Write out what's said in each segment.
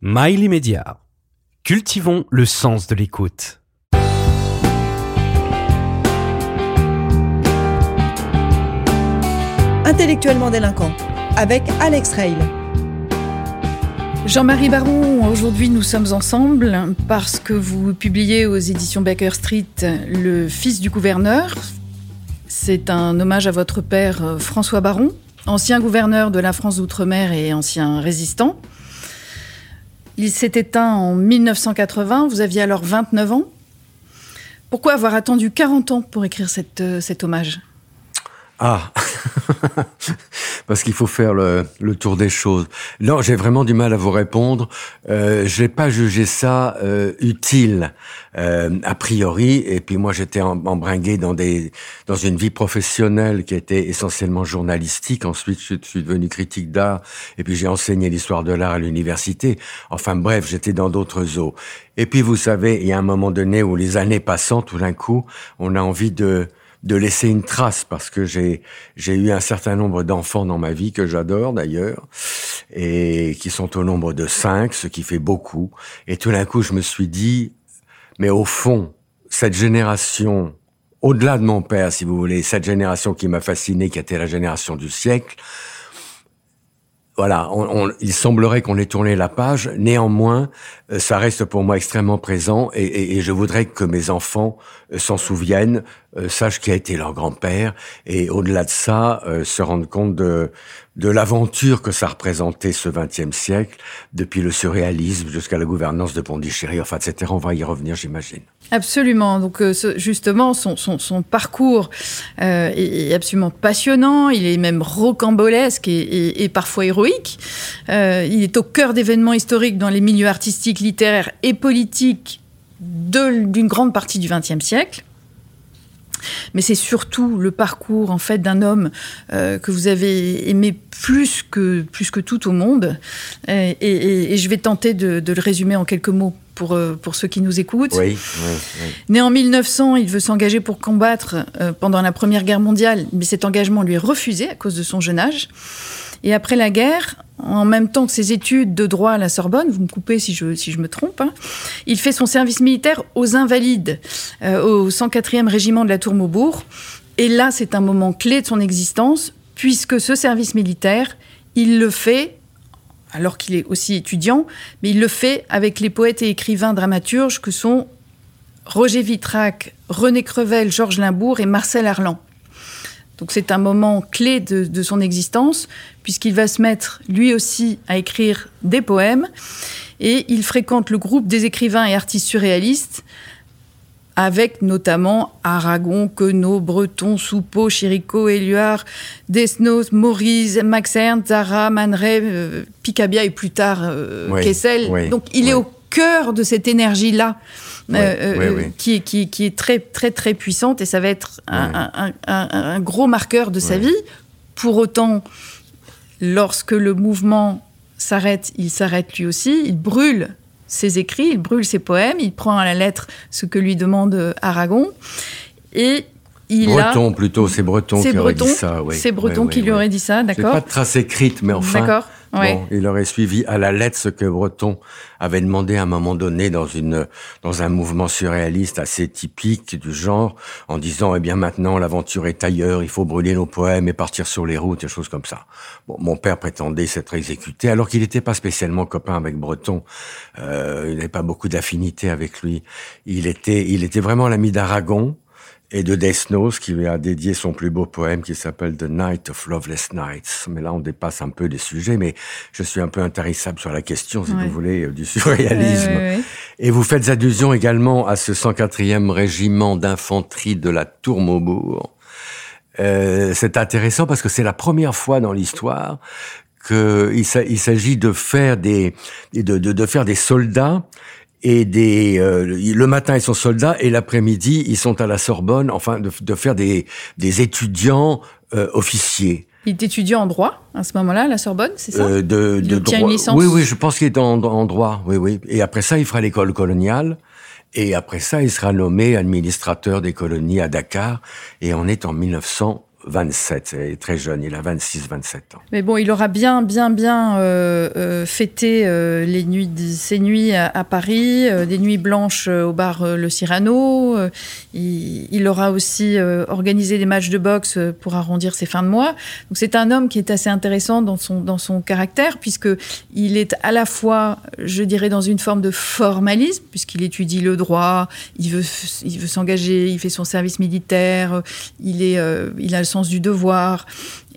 Mail immédiat. Cultivons le sens de l'écoute. Intellectuellement délinquant avec Alex Rail. Jean-Marie Baron, aujourd'hui nous sommes ensemble parce que vous publiez aux éditions Baker Street Le Fils du gouverneur. C'est un hommage à votre père euh, François Baron, ancien gouverneur de la France d'outre-mer et ancien résistant. Il s'est éteint en 1980, vous aviez alors 29 ans. Pourquoi avoir attendu 40 ans pour écrire euh, cet hommage? Ah Parce qu'il faut faire le, le, tour des choses. Non, j'ai vraiment du mal à vous répondre. Euh, je n'ai pas jugé ça euh, utile euh, a priori. Et puis moi, j'étais embringué dans des dans une vie professionnelle qui était essentiellement journalistique. Ensuite, je suis devenu critique d'art. Et puis j'ai enseigné l'histoire de l'art à l'université. Enfin bref, j'étais dans d'autres eaux. Et puis vous savez, il y a un moment donné où les années passant, tout d'un coup, on a envie de de laisser une trace parce que j'ai j'ai eu un certain nombre d'enfants dans ma vie que j'adore d'ailleurs et qui sont au nombre de cinq, ce qui fait beaucoup. Et tout d'un coup, je me suis dit, mais au fond, cette génération, au-delà de mon père, si vous voulez, cette génération qui m'a fasciné, qui était la génération du siècle, voilà, on, il semblerait qu'on ait tourné la page. Néanmoins, ça reste pour moi extrêmement présent et, et, je voudrais que mes enfants euh, s'en souviennent, euh, sachent qui a été leur grand-père et au-delà de ça, se rendent compte de, de l'aventure que ça représentait ce XXe siècle, depuis le surréalisme jusqu'à la gouvernance de Pondichéry, enfin, etc. On va y revenir, j'imagine. Absolument. Donc, justement, son, son, son parcours euh, est absolument passionnant. Il est même rocambolesque et, et, et parfois héroïque. Euh, il est au cœur d'événements historiques dans les milieux artistiques littéraire et politique d'une grande partie du XXe siècle. Mais c'est surtout le parcours en fait d'un homme euh, que vous avez aimé plus que plus que tout au monde. Et, et, et je vais tenter de, de, le résumer en quelques mots pour euh, pour ceux qui nous écoutent. Oui, oui, oui. Né en 1900, il veut s'engager pour combattre euh, pendant la Première Guerre mondiale, mais cet engagement lui est refusé à cause de son jeune âge. Et après la guerre, en même temps que ses études de droit à la Sorbonne, vous me coupez si je, me trompe, hein, il fait son service militaire aux Invalides, euh, au 104e régiment de la Tour Maubourg. Et là, c'est un moment clé de son existence, puisque ce service militaire, il le fait alors qu'il est aussi étudiant, mais il le fait avec les poètes et écrivains dramaturges que sont Roger Vitrac, René Crevel, Georges Limbourg et Marcel Arlan. Donc c'est un moment clé de, de son existence, puisqu'il va se mettre lui aussi à écrire des poèmes, et il fréquente le groupe des écrivains et artistes surréalistes, avec notamment Aragon, Queneau, Breton, Soupeau, Chirico, Éluard, Desnos, Maurice, Max Ernst, Zara, Man Ray, euh, Picabia et plus tard euh, Oui, Kessel. oui, Donc il est au cœur de cette énergie-là. Euh. Qui, qui, qui est très très très puissante et ça va être un, Oui. un, un, un gros marqueur de sa vie. Pour autant, lorsque le mouvement s'arrête, il s'arrête lui aussi, il brûle ses écrits, il brûle ses poèmes, il prend à la lettre ce que lui demande euh, Aragon et il Breton a plutôt, c'est Breton c'est qui aurait dit ça. Oui. c'est Breton qui lui aurait dit ça, d'accord pas de trace écrite, mais enfin, D'accord, ouais. bon, il aurait suivi à la lettre ce que Breton avait demandé à un moment donné dans une dans un mouvement surréaliste assez typique du genre, en disant eh bien maintenant l'aventure est ailleurs, il faut brûler nos poèmes et partir sur les routes, des choses comme ça. Bon, mon père prétendait s'être exécuté, alors qu'il n'était pas spécialement copain avec Breton. Euh, il n'avait pas beaucoup d'affinité avec lui. Il était il était vraiment l'ami d'Aragon et de Desnos qui lui a dédié son plus beau poème qui s'appelle The Night of Loveless Nights. Mais là, on dépasse un peu des sujets, mais je suis un peu intarissable sur la question, si Ouais. vous voulez, euh, du surréalisme. Ouais, ouais, ouais. Et vous faites allusion également à ce 104e régiment d'infanterie de la Tour Maubourg. Euh, c'est intéressant parce que c'est la première fois dans l'histoire qu'il s'a- il s'agit de faire des de, de, de faire des soldats et des euh, le matin ils sont soldats et l'après-midi ils sont à la Sorbonne enfin de, de faire des des étudiants euh, officiers Il est étudiant en droit à ce moment-là à la Sorbonne, c'est ça? Euh, de, Il de obtient droit. une licence Oui, oui, je pense qu'il est en, en droit. Oui, oui. Et après ça, il fera l'école coloniale. Et après ça, il sera nommé administrateur des colonies à Dakar. Et on est en 27, il est très jeune, il a 26, 27 ans. Mais bon, il aura bien, bien, bien euh, euh, fêté euh, les nuits, ces nuits à, Paris, des nuits blanches au bar Le Cyrano. Il, aura aussi organisé des matchs de boxe pour arrondir ses fins de mois. Donc c'est un homme qui est assez intéressant dans son, dans son caractère, puisque il est à la fois, je dirais, dans une forme de formalisme, puisqu'il étudie le droit, il veut, il veut s'engager, il fait son service militaire, il, est, il a le sens du devoir.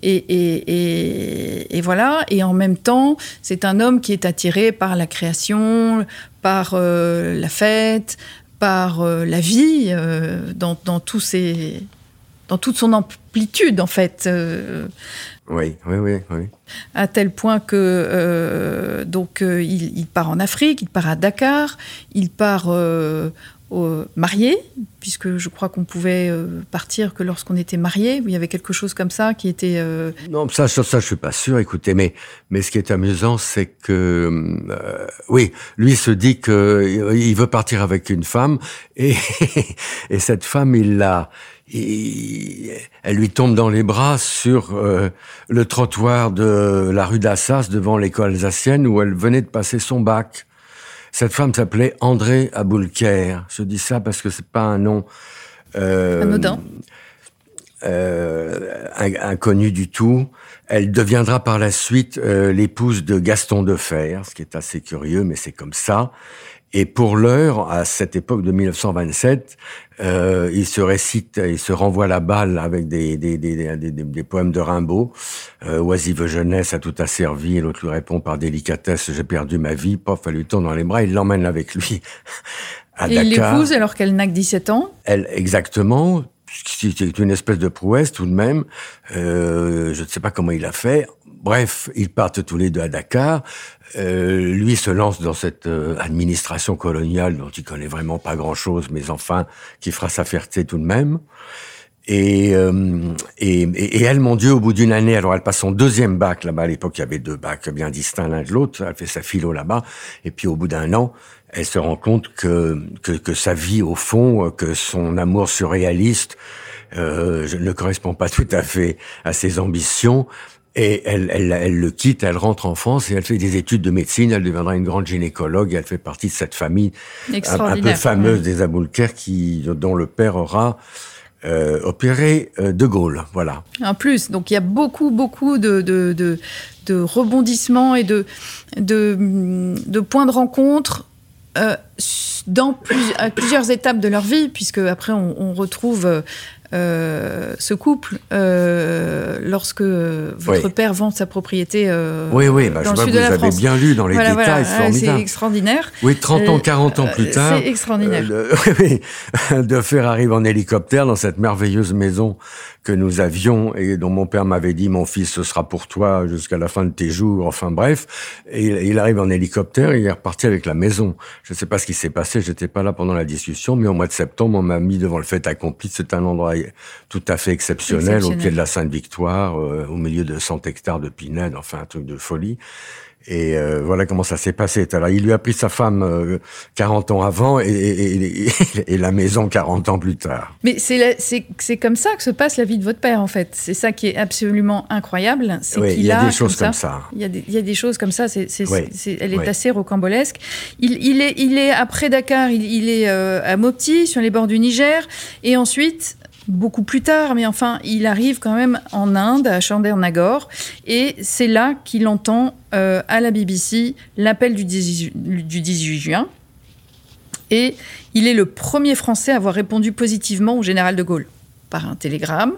Et, voilà. Et en même temps, c'est un homme qui est attiré par la création, par euh, la fête, par euh, la vie, euh, dans, tous ses, dans toute son amplitude, en fait. Oui, oui, oui, oui. À tel point que donc il, il, part en Afrique, il part à Dakar, il part marié, puisque je crois qu'on pouvait euh, partir que lorsqu'on était marié. Il y avait quelque chose comme ça qui était. Euh, non, ça, ça, ça, je suis pas sûr. Écoutez, mais mais ce qui est amusant, c'est que euh, oui, lui se dit que il veut partir avec une femme et et cette femme, il l'a. elle lui tombe dans les bras sur le trottoir de la rue d'Assas devant l'école alsacienne où elle venait de passer son bac. Cette femme s'appelait André Aboulker. Je dis ça parce que c'est pas un nom euh, anodin. Euh, inconnu du tout. Elle deviendra par la suite euh, l'épouse de Gaston Defer, ce qui est assez curieux, mais c'est comme ça. Et pour l'heure, à cette époque de 1927, euh, il se récite, il se renvoie la balle avec des, des, des, des, des poèmes de Rimbaud. Euh, Oisive jeunesse a tout asservi, et l'autre lui répond par délicatesse, j'ai perdu ma vie, pof, elle lui tombe dans les bras, il l'emmène avec lui à et Dakar. il l'épouse alors qu'elle n'a que 17 ans? Elle, exactement. C'est une espèce de prouesse tout de même. Euh, je ne sais pas comment il a fait. Bref, ils partent tous les deux à Dakar. Euh, lui se lance dans cette euh, administration coloniale dont il connaît vraiment pas grand-chose, mais enfin qui fera sa fierté tout de même. Et, euh, et, et, elle, mon Dieu, au bout d'une année, alors elle passe son deuxième bac là-bas. À l'époque, il y avait deux bacs bien distincts l'un de l'autre. Elle fait sa philo là-bas. Et puis, au bout d'un an, elle se rend compte que, que, que sa vie, au fond, que son amour surréaliste euh, ne correspond pas tout à fait à ses ambitions et elle, elle, elle, le quitte, elle rentre en France et elle fait des études de médecine. Elle deviendra une grande gynécologue. Et elle fait partie de cette famille un, peu fameuse des Aboulker qui, dont le père aura euh, opéré euh, De Gaulle. Voilà. En plus, donc il y a beaucoup, beaucoup de, de, de, de rebondissements et de, de, de points de rencontre euh, dans à plusieurs étapes de leur vie, puisque après on, on retrouve euh, euh, ce couple euh, lorsque votre père vend sa propriété euh, oui, oui, bah, dans je le sud de la vous avez bien lu dans les détails, c'est extraordinaire. Oui, 30 ans, 40 ans plus tard. C'est extraordinaire. de faire arrive en hélicoptère dans cette merveilleuse maison que nous avions et dont mon père m'avait dit mon fils ce sera pour toi jusqu'à la fin de tes jours enfin bref et il, arrive en hélicoptère et il est reparti avec la maison je ne sais pas ce qui s'est passé j'étais pas là pendant la discussion mais au mois de septembre on m'a mis devant le fait accompli c'est un endroit tout à fait exceptionnel, au pied de la Sainte-Victoire euh, au milieu de 100 hectares de pinèdes enfin un truc de folie et euh, voilà comment ça s'est passé. Alors, il lui a pris sa femme euh, 40 ans avant et, et, et, et, la maison 40 ans plus tard. Mais c'est comme ça que se passe la vie de votre père, en fait. C'est ça qui est absolument incroyable. Oui, il y a, des choses comme ça. Il, y a des, il y a des choses comme ça. c'est elle est assez rocambolesque. Il, il, est, il est après Dakar, il, il est euh, à Mopti, sur les bords du Niger. Et ensuite, beaucoup plus tard, mais enfin, il arrive quand même en Inde, à Chandernagore, et c'est là qu'il entend euh, à la BBC l'appel du 18, juin. Et il est le premier Français à avoir répondu positivement au général de Gaulle par un télégramme,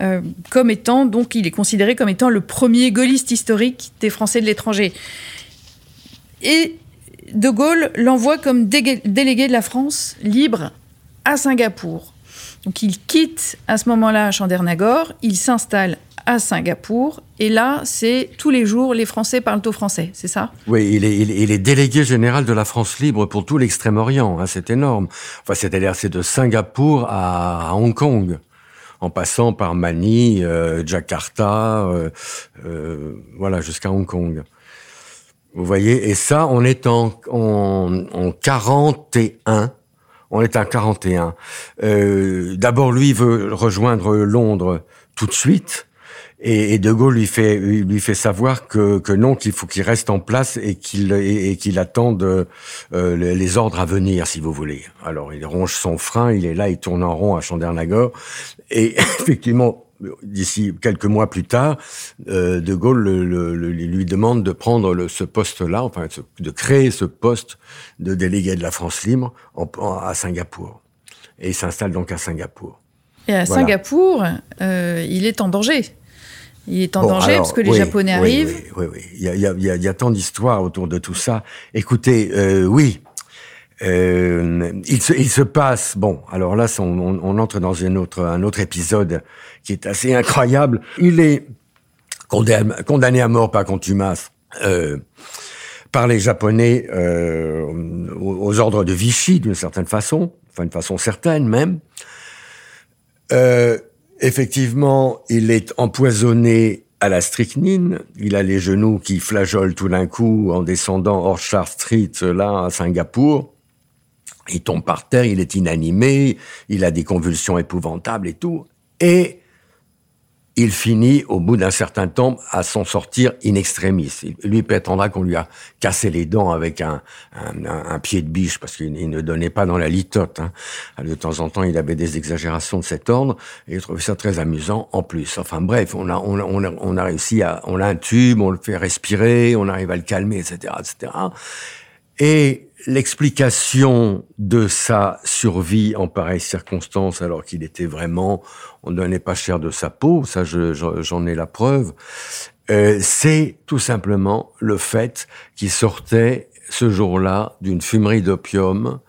euh, comme étant donc il est considéré comme étant le premier gaulliste historique des Français de l'étranger. Et de Gaulle l'envoie comme délégué de la France libre à Singapour. Donc il quitte à ce moment-là Chandernagore, il s'installe à Singapour, et là, c'est tous les jours, les Français parlent au français, c'est ça? Oui, il est, il, est, délégué général de la France libre pour tout l'Extrême-Orient, hein, c'est énorme. Enfin, c'est-à-dire, c'est de Singapour à, Hong Kong, en passant par Manille, euh, Jakarta, euh, euh, voilà, jusqu'à Hong Kong. Vous voyez, et ça, on est en, en, en 41 on est en 41. Euh, D'abord, lui veut rejoindre Londres tout de suite. Et, De Gaulle lui fait lui fait savoir que, que non, qu'il faut qu'il reste en place et qu'il et, qu'il attende euh, les, ordres à venir, si vous voulez. Alors il ronge son frein, il est là, il tourne en rond à Chandernagor, et effectivement. D'ici quelques mois plus tard, euh, De Gaulle le, lui demande de prendre ce poste-là, enfin de créer ce poste de délégué de la France libre à Singapour. Et il s'installe donc à Singapour. Et à Singapour, euh, il est en danger. Il est en danger parce que les Japonais arrivent. Oui, oui, Il, y a, il, y a, il y a, tant d'histoires autour de tout ça. Écoutez, euh, oui, euh, il, se, il, se, passe. Bon, alors là, on, on, entre dans une autre, un autre épisode qui est assez incroyable. Il est condamné, condamné à mort par contumace. Euh, par les Japonais euh, aux, ordres de Vichy, d'une certaine façon, enfin, d'une façon certaine même. Euh, Effectivement, il est empoisonné à la strychnine. Il a les genoux qui flageolent tout d'un coup en descendant Orchard Street, là, à Singapour. Il tombe par terre, il est inanimé, il a des convulsions épouvantables et tout. Et il finit, au bout d'un certain temps, à s'en sortir in extremis. Lui prétendra qu'on lui a cassé les dents avec un, un, pied de biche, parce qu'il ne donnait pas dans la litote. Hein. De temps en temps, il avait des exagérations de cet ordre, et il trouvait ça très amusant en plus. Enfin bref, on a, on a, on a, réussi à... On a un tube, on le fait respirer, on arrive à le calmer, etc. etc. Et l'explication de sa survie en pareille circonstance, alors qu'il était vraiment, on ne donnait pas cher de sa peau, ça j'en ai la preuve, euh, c'est tout simplement le fait qu'il sortait ce jour-là d'une fumerie d'opium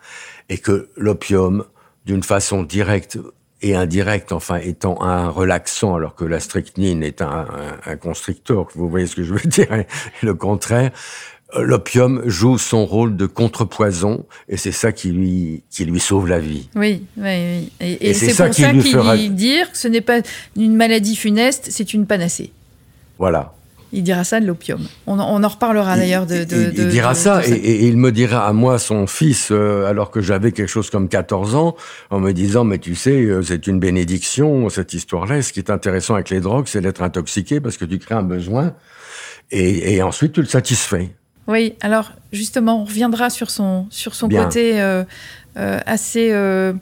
et que l'opium, d'une façon directe et indirecte, enfin étant un relaxant, alors que la strychnine est un, un constricteur, vous voyez ce que je veux dire, le contraire, l'opium joue son rôle de contrepoison et c'est ça qui lui, qui lui sauve la vie. Oui, oui, oui. Et, c'est pour ça qu'il fera... dit dire que ce n'est pas une maladie funeste, c'est une panacée. Voilà. Il dira ça de l'opium. On, en reparlera d'ailleurs de, de, Il, dira ça, et, il me dira à moi, son fils, euh, alors que j'avais quelque chose comme 14 ans, en me disant, mais tu sais, euh, c'est une bénédiction, cette histoire-là. Ce qui est intéressant avec les drogues, c'est d'être intoxiqué parce que tu crées un besoin et, et ensuite tu le satisfais. Oui, alors justement, on reviendra sur son, sur son côté euh, euh, assez, euh,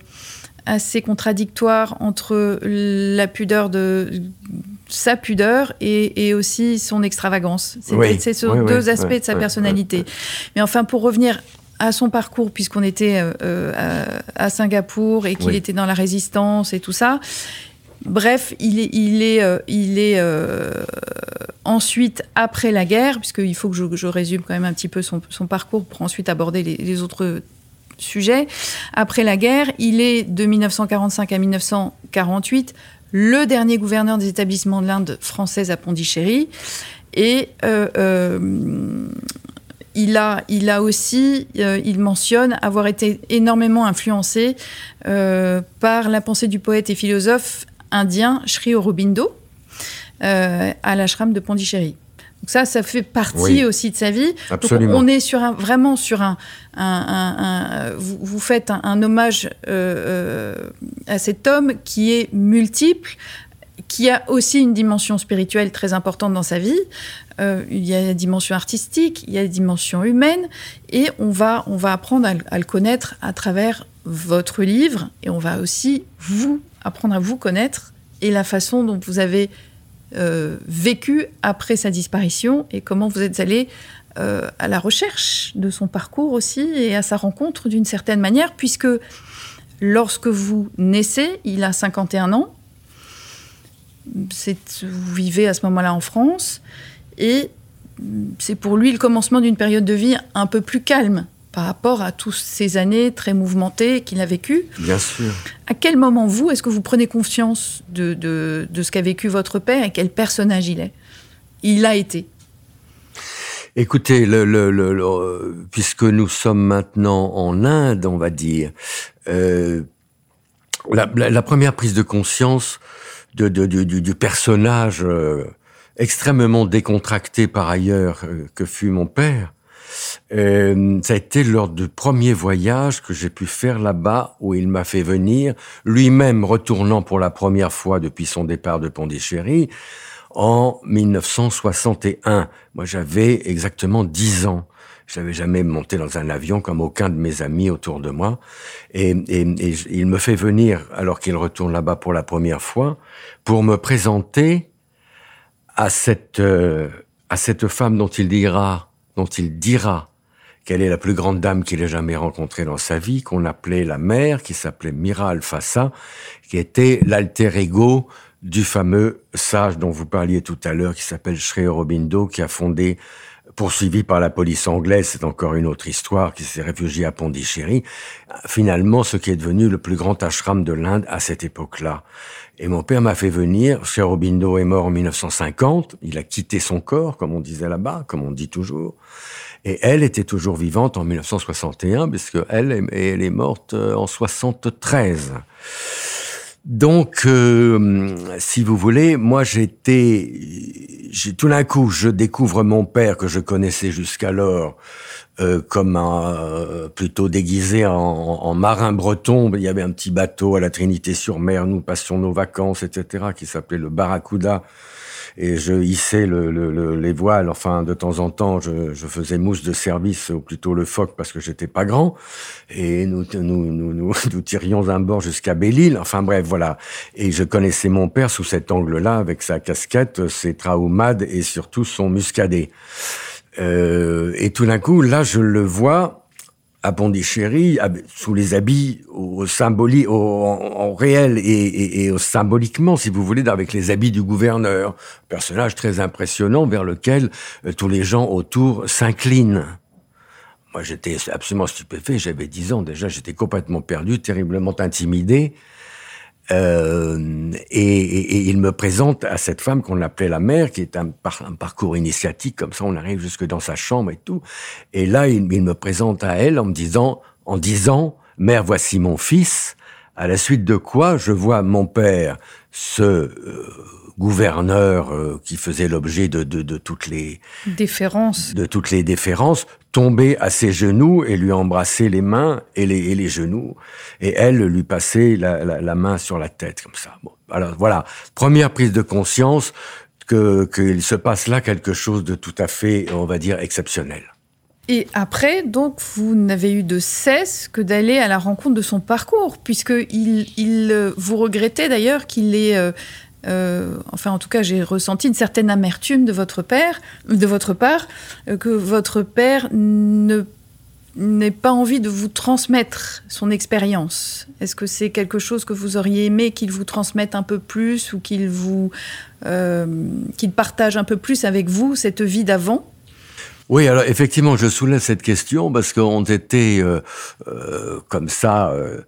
assez contradictoire entre la pudeur de sa pudeur et, aussi son extravagance. C'est sur deux aspects de sa personnalité. Mais enfin, pour revenir à son parcours, puisqu'on était à, Singapour et qu'il était dans la résistance et tout ça, Bref, il est, euh, euh, ensuite après la guerre, puisqu'il faut que je, résume quand même un petit peu son, parcours pour ensuite aborder les, autres sujets. Après la guerre, il est de 1945 à 1948 le dernier gouverneur des établissements de l'Inde française à Pondichéry. Et euh, il a, il a aussi, il mentionne avoir été énormément influencé par la pensée du poète et philosophe indien Sri Aurobindo euh, à l'ashram de Pondichéry. Donc ça, ça fait partie aussi de sa vie. Absolument. Donc on est sur un, vraiment sur un, vous, faites un, hommage euh, euh, à cet homme qui est multiple, qui a aussi une dimension spirituelle très importante dans sa vie. il y a la dimension artistique, il y a la dimension humaine, et on va, on va apprendre à, à le connaître à travers votre livre, et on va aussi vous apprendre à vous connaître et la façon dont vous avez euh, vécu après sa disparition et comment vous êtes allé euh, à la recherche de son parcours aussi et à sa rencontre d'une certaine manière, puisque lorsque vous naissez, il a 51 ans, vous vivez à ce moment-là en France, et c'est pour lui le commencement d'une période de vie un peu plus calme par rapport à toutes ces années très mouvementées qu'il a vécues. Bien sûr. À quel moment, vous, est-ce que vous prenez conscience de, de, ce qu'a vécu votre père et quel personnage il est? Il a été. Écoutez, le, le, puisque nous sommes maintenant en Inde, on va dire, euh, la, première prise de conscience de, du, personnage euh, extrêmement décontracté par ailleurs euh, que fut mon père, Euh, ça a été lors du premier voyage que j'ai pu faire là-bas, où il m'a fait venir, lui-même retournant pour la première fois depuis son départ de Pondichéry, en 1961. Moi, j'avais exactement dix ans. Je n'avais jamais monté dans un avion comme aucun de mes amis autour de moi. Et, et, et il me fait venir, alors qu'il retourne là-bas pour la première fois, pour me présenter à cette, euh, à cette femme dont il dira, dont il dira qu'elle est la plus grande dame qu'il ait jamais rencontrée dans sa vie, qu'on appelait la mère, qui s'appelait Mira Alfassa, qui était l'alter ego du fameux sage dont vous parliez tout à l'heure, qui s'appelle Sri Aurobindo, qui a fondé poursuivi par la police anglaise, c'est encore une autre histoire, qui s'est réfugié à Pondichéry, finalement ce qui est devenu le plus grand ashram de l'Inde à cette époque-là. Et mon père m'a fait venir, Sri Aurobindo est mort en 1950, il a quitté son corps, comme on disait là-bas, comme on dit toujours, et elle était toujours vivante en 1961, puisque elle, elle est morte euh, en 73. Donc, euh, si vous voulez, moi j'étais, tout d'un coup, je découvre mon père que je connaissais jusqu'alors euh, comme un, euh, plutôt déguisé en, en, marin breton. Il y avait un petit bateau à la Trinité-sur-Mer, nous passions nos vacances, etc., qui s'appelait le Barracuda et je hissais le, le, les voiles. Enfin, de temps en temps, je, je, faisais mousse de service, ou plutôt le phoque, parce que j'étais pas grand. Et nous, nous, nous, nous, nous tirions un bord jusqu'à Belle-Île. Enfin bref, voilà. Et je connaissais mon père sous cet angle-là, avec sa casquette, ses traumades et surtout son muscadet. Euh, et tout d'un coup, là, je le vois à Pondichéry, sous les habits au, symbolique, au, en, réel et, et, et, symboliquement, si vous voulez, avec les habits du gouverneur. Personnage très impressionnant vers lequel euh, tous les gens autour s'inclinent. Moi, j'étais absolument stupéfait. J'avais dix ans déjà. J'étais complètement perdu, terriblement intimidé. Euh, et, il me présente à cette femme qu'on appelait la mère, qui est un, un, parcours initiatique, comme ça on arrive jusque dans sa chambre et tout. Et là, il, il, me présente à elle en me disant, en disant, mère, voici mon fils. À la suite de quoi, je vois mon père se euh, gouverneur euh, qui faisait l'objet de, de, de, toutes les déférences, de toutes les déférences, tomber à ses genoux et lui embrasser les mains et les, et les genoux, et elle lui passer la, la, la, main sur la tête comme ça. Bon, alors voilà, première prise de conscience que qu'il se passe là quelque chose de tout à fait, on va dire, exceptionnel. Et après, donc, vous n'avez eu de cesse que d'aller à la rencontre de son parcours, puisque il, il vous regrettez d'ailleurs qu'il ait euh, euh, enfin en tout cas j'ai ressenti une certaine amertume de votre père, de votre part, euh, que votre père n'ait pas envie de vous transmettre son expérience. Est-ce que c'est quelque chose que vous auriez aimé qu'il vous transmette un peu plus ou qu'il vous euh, qu'il partage un peu plus avec vous cette vie d'avant? Oui, alors effectivement, je soulève cette question parce qu'on était euh, euh, comme ça euh,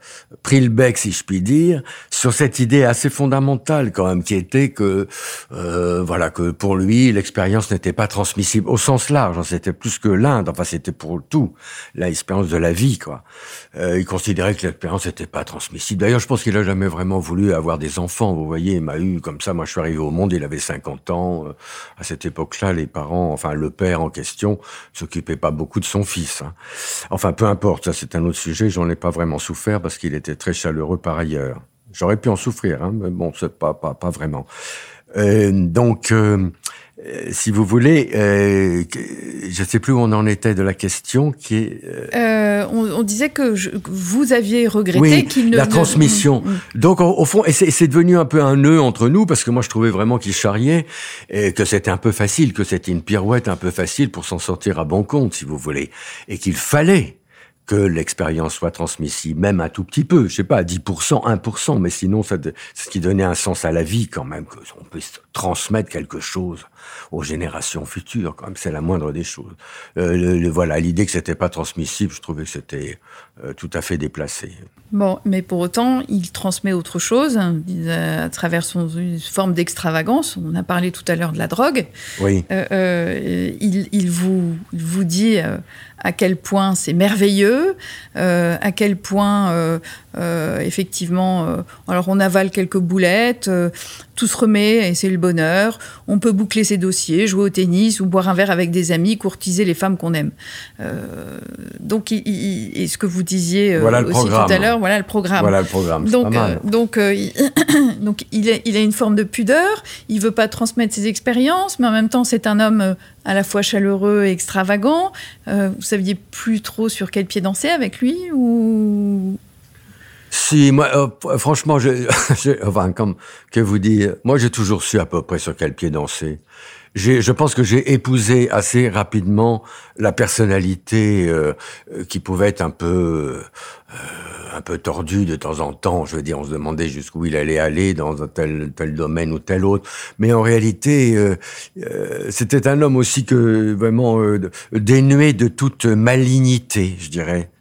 pris le bec, si je puis dire, sur cette idée assez fondamentale quand même, qui était que euh, voilà que pour lui l'expérience n'était pas transmissible au sens large. Hein, c'était plus que l'Inde. Enfin, c'était pour tout l'expérience de la vie, quoi. Euh, il considérait que l'expérience n'était pas transmissible. D'ailleurs, je pense qu'il a jamais vraiment voulu avoir des enfants. Vous voyez, il m'a eu comme ça. Moi, je suis arrivé au monde, il avait 50 ans. Euh, à cette époque-là, les parents, enfin le père en question s'occupait pas beaucoup de son fils. Hein. Enfin, peu importe, ça c'est un autre sujet, j'en ai pas vraiment souffert parce qu'il était très chaleureux par ailleurs. J'aurais pu en souffrir, hein, mais bon, c'est pas, pas, pas vraiment. Euh, donc, euh, euh, si vous voulez, euh, je ne sais plus où on en était de la question qui est. Euh... euh on, on, disait que je, vous aviez regretté oui, qu'il ne. La transmission. Mm, mm. Donc au, au fond, et c'est devenu un peu un nœud entre nous parce que moi je trouvais vraiment qu'il charriait et que c'était un peu facile, que c'était une pirouette un peu facile pour s'en sortir à bon compte, si vous voulez, et qu'il fallait que l'expérience soit transmissible, même un tout petit peu, je sais pas, 10%, 1%, mais sinon, c'est ce qui donnait un sens à la vie quand même, qu'on puisse transmettre quelque chose aux générations futures, quand même, c'est la moindre des choses. Euh, le, le, voilà, l'idée que c'était pas transmissible, je trouvais que c'était euh, tout à fait déplacé. Bon, mais pour autant, il transmet autre chose euh, à travers son une forme d'extravagance. On a parlé tout à l'heure de la drogue. Oui. Euh, euh il, il, vous, il vous dit à quel point c'est merveilleux, euh, à quel point, euh, euh, effectivement, alors on avale quelques boulettes, tout se remet et c'est le bonheur. On peut boucler ses dossiers, jouer au tennis ou boire un verre avec des amis, courtiser les femmes qu'on aime. Euh, donc, et ce que vous disiez euh, aussi tout à l'heure, voilà le programme. Voilà le programme. Donc, euh, donc, donc il, a, il a une forme de pudeur. Il veut pas transmettre ses expériences, mais en même temps, c'est un homme à la fois chaleureux et extravagant. vous saviez plus trop sur quel pied danser avec lui ou si, moi, euh, franchement, je, enfin, comme que vous dire, moi, j'ai toujours su à peu près sur quel pied danser. Je pense que j'ai épousé assez rapidement la personnalité euh, euh, qui pouvait être un peu, un peu tordue de temps en temps. Je veux dire, on se demandait jusqu'où il allait aller dans un tel, tel domaine ou tel autre. Mais en réalité, c'était un homme aussi que vraiment dénué de toute malignité, je dirais.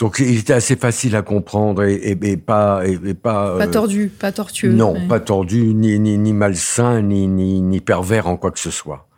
Donc il était assez facile à comprendre et, et, pas et, pas pas euh, tordu, pas tortueux. Non, pas tordu, ni, ni, ni malsain, ni, ni, ni pervers en quoi que ce soit.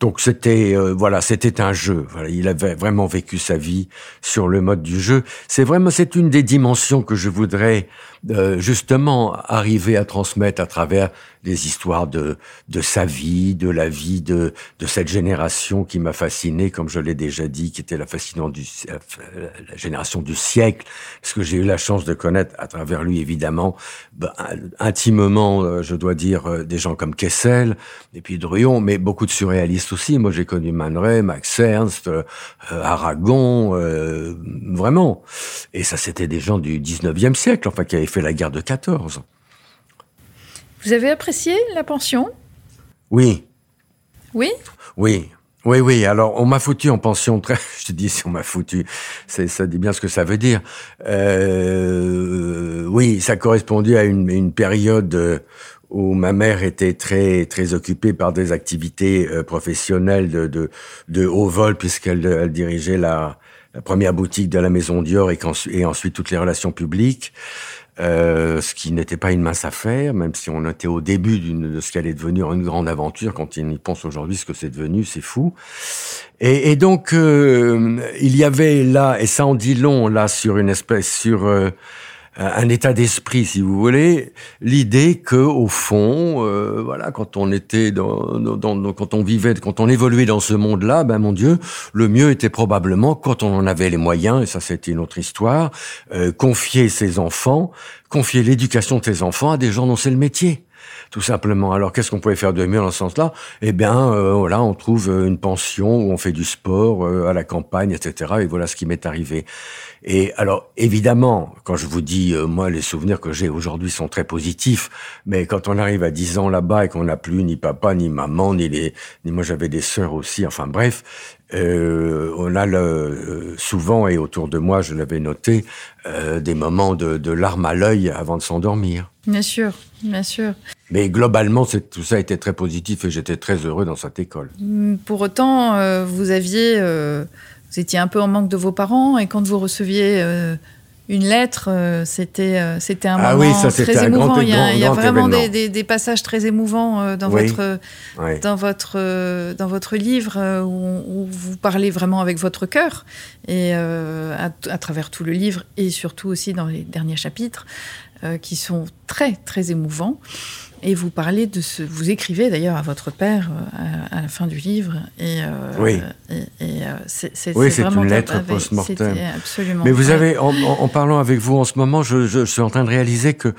Donc c'était euh, voilà, c'était un jeu. Il avait vraiment vécu sa vie sur le mode du jeu. C'est vraiment c'est une des dimensions que je voudrais euh, justement arriver à transmettre à travers des histoires de, de sa vie, de la vie de, de cette génération qui m'a fasciné, comme je l'ai déjà dit, qui était la fascinante du, euh, la génération du siècle, parce que j'ai eu la chance de connaître à travers lui, évidemment, ben, intimement, euh, je dois dire, euh, des gens comme Kessel, et puis Druon, mais beaucoup de surréalistes aussi. Moi, j'ai connu Man Ray, Max Ernst, Aragon, vraiment. Et ça, c'était des gens du 19e siècle, enfin, qui avaient fait la guerre de 14. Vous avez apprécié la pension? Oui. Oui? Oui. Oui, oui. Alors, on m'a foutu en pension très. Je te dis si on m'a foutu, ça dit bien ce que ça veut dire. Euh, oui, ça correspondait à une, une, période euh, où ma mère était très très occupée par des activités euh, professionnelles de, de, de haut vol puisqu'elle elle dirigeait la, première boutique de la Maison Dior et, et ensuite toutes les relations publiques. Euh, ce qui n'était pas une mince affaire, même si on était au début de ce qui allait devenir une grande aventure. Quand on y pense aujourd'hui, ce que c'est devenu, c'est fou. Et, et donc, euh, il y avait là, et ça en dit long, là, sur une espèce, sur euh, un état d'esprit, si vous voulez, l'idée que au fond, euh, voilà, quand on était dans, dans, quand on vivait, quand on évoluait dans ce monde-là, ben mon Dieu, le mieux était probablement quand on en avait les moyens, et ça c'était une autre histoire, euh, confier ses enfants, confier l'éducation de ses enfants à des gens dont c'est le métier tout simplement. Alors qu'est-ce qu'on pouvait faire de mieux dans ce sens-là? Eh bien, euh, voilà, on trouve euh, une pension où on fait du sport euh, à la campagne, etc. Et voilà ce qui m'est arrivé. Et alors, évidemment, quand je vous dis, moi, les souvenirs que j'ai aujourd'hui sont très positifs, mais quand on arrive à 10 ans là-bas et qu'on n'a plus ni papa, ni maman, ni les, ni moi j'avais des sœurs aussi, enfin bref, euh, on a le, souvent, et autour de moi, je l'avais noté, euh, des moments de, de larmes à l'œil avant de s'endormir. Bien sûr, bien sûr. Mais globalement, tout ça été très positif et j'étais très heureux dans cette école. Mm, pour autant, euh, vous aviez, euh, vous étiez un peu en manque de vos parents et quand vous receviez euh, une lettre, c'était c'était un ah moment oui, ça, très un émouvant. Grand, il y a, grand, il y a vraiment des, des, des, passages très émouvants dans oui. votre oui. dans votre dans votre livre où, où, vous parlez vraiment avec votre cœur et à, à, travers tout le livre et surtout aussi dans les derniers chapitres qui sont très très émouvants. Et vous parlez de ce, vous écrivez d'ailleurs à votre père euh, à, à, la fin du livre. Et, euh, oui. Et, et euh, c'est oui, c'est une lettre post-mortem. Absolument. Mais vous avez, en, en, parlant avec vous en ce moment, je, je, je suis en train de réaliser que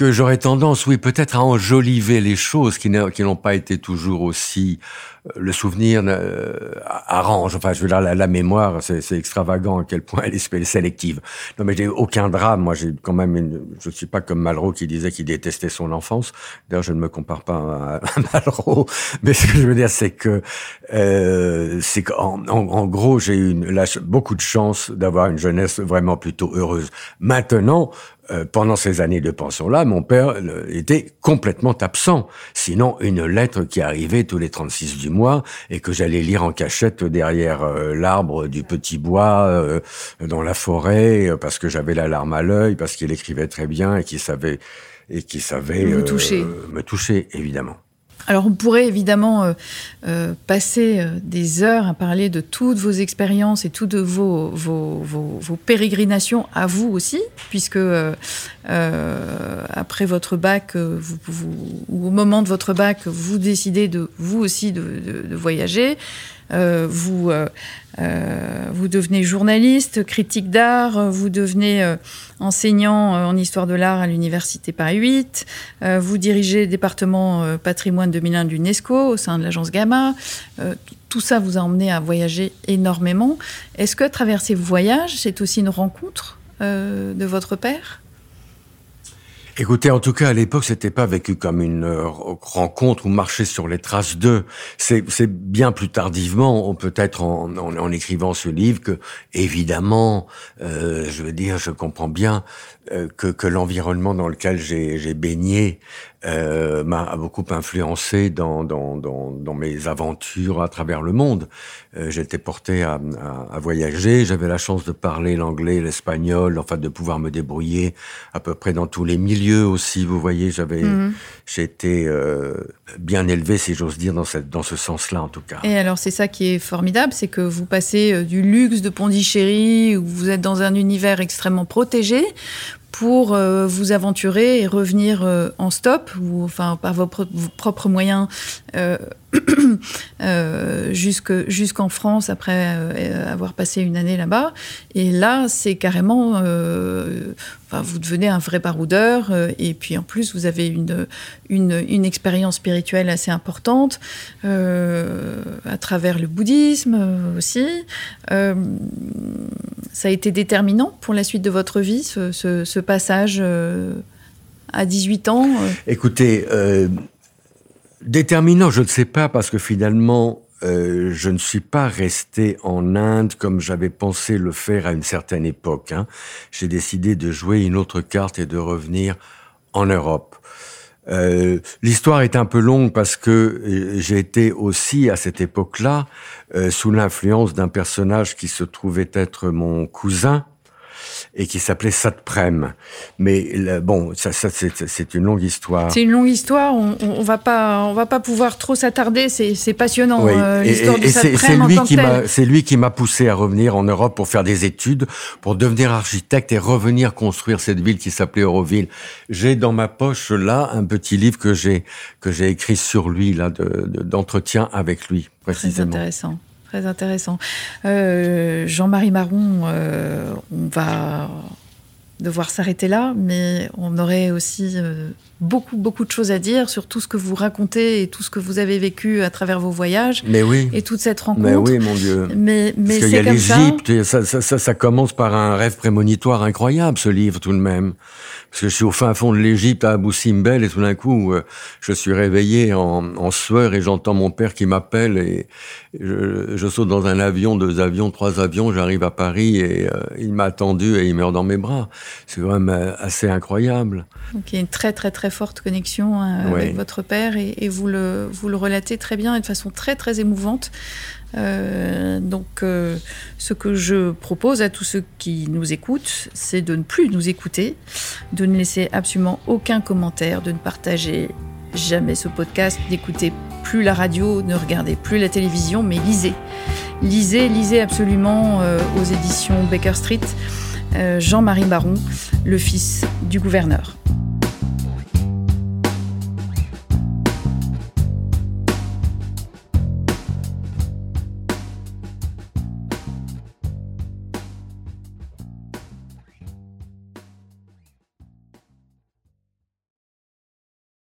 que j'aurais tendance, oui, peut-être à enjoliver les choses qui n'ont pas été toujours aussi le souvenir euh, arrange. Enfin, je veux dire, la, mémoire, c'est extravagant à quel point elle est sélective. Non, mais j'ai aucun drame. Moi, j'ai quand même une, je suis pas comme Malraux qui disait qu'il détestait son enfance. D'ailleurs, je ne me compare pas à, à Malraux. Mais ce que je veux dire, c'est que, euh, c'est qu'en en, en, gros, j'ai eu une, la, beaucoup de chance d'avoir une jeunesse vraiment plutôt heureuse. Maintenant, euh, pendant ces années de pension-là, mon père était complètement absent. Sinon, une lettre qui arrivait tous les 36 du mois et que j'allais lire en cachette derrière euh, l'arbre du petit bois euh, dans la forêt euh, parce que j'avais la larme à l'œil, parce qu'il écrivait très bien et qu'il savait et qui savait vous toucher. me toucher évidemment. Alors on pourrait évidemment euh, euh, passer euh, des heures à parler de toutes vos expériences et toutes vos, vos, vos, pérégrinations à vous aussi, puisque après votre bac, vous, ou au moment de votre bac, vous décidez de vous aussi de, de voyager. Vous euh, vous devenez journaliste, critique d'art, vous devenez euh, enseignant euh, en histoire de l'art à l'université Paris 8, vous dirigez le département patrimoine 2001 de l'UNESCO au sein de l'agence Gamma. tout ça vous a emmené à voyager énormément. Est-ce que travers ces voyages, c'est aussi une rencontre de votre père? Écoutez, en tout cas, à l'époque, c'était pas vécu comme une euh, rencontre ou marcher sur les traces d'eux. C'est, bien plus tardivement, peut-être en, en, écrivant ce livre, que évidemment, euh, je veux dire, je comprends bien euh, que, que l'environnement dans lequel j'ai baigné euh, m'a beaucoup influencé dans, dans, dans, dans, mes aventures à travers le monde. Euh, J'étais porté à, à, à voyager, j'avais la chance de parler l'anglais, l'espagnol, enfin de pouvoir me débrouiller à peu près dans tous les milieux aussi. Vous voyez, j'avais, mhm. j'ai été euh, bien élevé, si j'ose dire, dans, cette, dans ce sens-là en tout cas. Et alors c'est ça qui est formidable, c'est que vous passez euh, du luxe de Pondichéry, où vous êtes dans un univers extrêmement protégé, pour euh, vous aventurer et revenir euh, en stop, ou enfin par vos, propres moyens, euh, jusqu'en France après avoir passé une année là-bas. Et là, c'est carrément, enfin, vous devenez un vrai baroudeur, et puis en plus, vous avez une, une, expérience spirituelle assez importante à travers le bouddhisme aussi ça a été déterminant pour la suite de votre vie, ce, passage euh, à 18 ans euh? Écoutez, euh, déterminant, je ne sais pas, parce que finalement, je ne suis pas resté en Inde comme j'avais pensé le faire à une certaine époque. Hein. J'ai décidé de jouer une autre carte et de revenir en Europe. Euh, l'histoire est un peu longue parce que euh, j'ai été aussi à cette époque-là euh, sous l'influence d'un personnage qui se trouvait être mon cousin, et qui s'appelait Satprem. Mais bon, ça, ça c'est une longue histoire. C'est une longue histoire. On, on, va pas, on va pas pouvoir trop s'attarder. C'est passionnant euh, l'histoire de Satprem c'est lui qui m'a poussé à revenir en Europe pour faire des études, pour devenir architecte et revenir construire cette ville qui s'appelait Euroville. J'ai dans ma poche là un petit livre que j'ai que j'ai écrit sur lui là d'entretien avec lui précisément. Très intéressant. Très intéressant. Euh, Jean-Marie Marron, euh, on va devoir s'arrêter là, mais on aurait aussi euh, beaucoup, beaucoup de choses à dire sur tout ce que vous racontez et tout ce que vous avez vécu à travers vos voyages. Mais oui. Et toute cette rencontre. Mais oui, mon Dieu. Mais, mais Parce qu'il y a l'Égypte, ça. Ça, ça, ça, commence par un rêve prémonitoire incroyable, ce livre, tout de même. Parce que je suis au fin fond de l'Égypte, à Abu Simbel, et tout d'un coup, euh, je suis réveillé en, en sueur et j'entends mon père qui m'appelle et je, je, saute dans un avion, deux avions, trois avions, j'arrive à Paris et euh, il m'a attendu et il meurt dans mes bras. C'est quand même euh, assez incroyable. Donc il y a une très très très forte connexion avec votre père et, et, vous, le, vous le relatez très bien et de façon très très émouvante. Euh, donc, euh, ce que je propose à tous ceux qui nous écoutent, c'est de ne plus nous écouter, de ne laisser absolument aucun commentaire, de ne partager jamais ce podcast, d'écouter plus la radio, ne regardez plus la télévision, mais lisez. Lisez, lisez absolument euh, aux éditions Baker Street Jean-Marie Baron, le fils du gouverneur.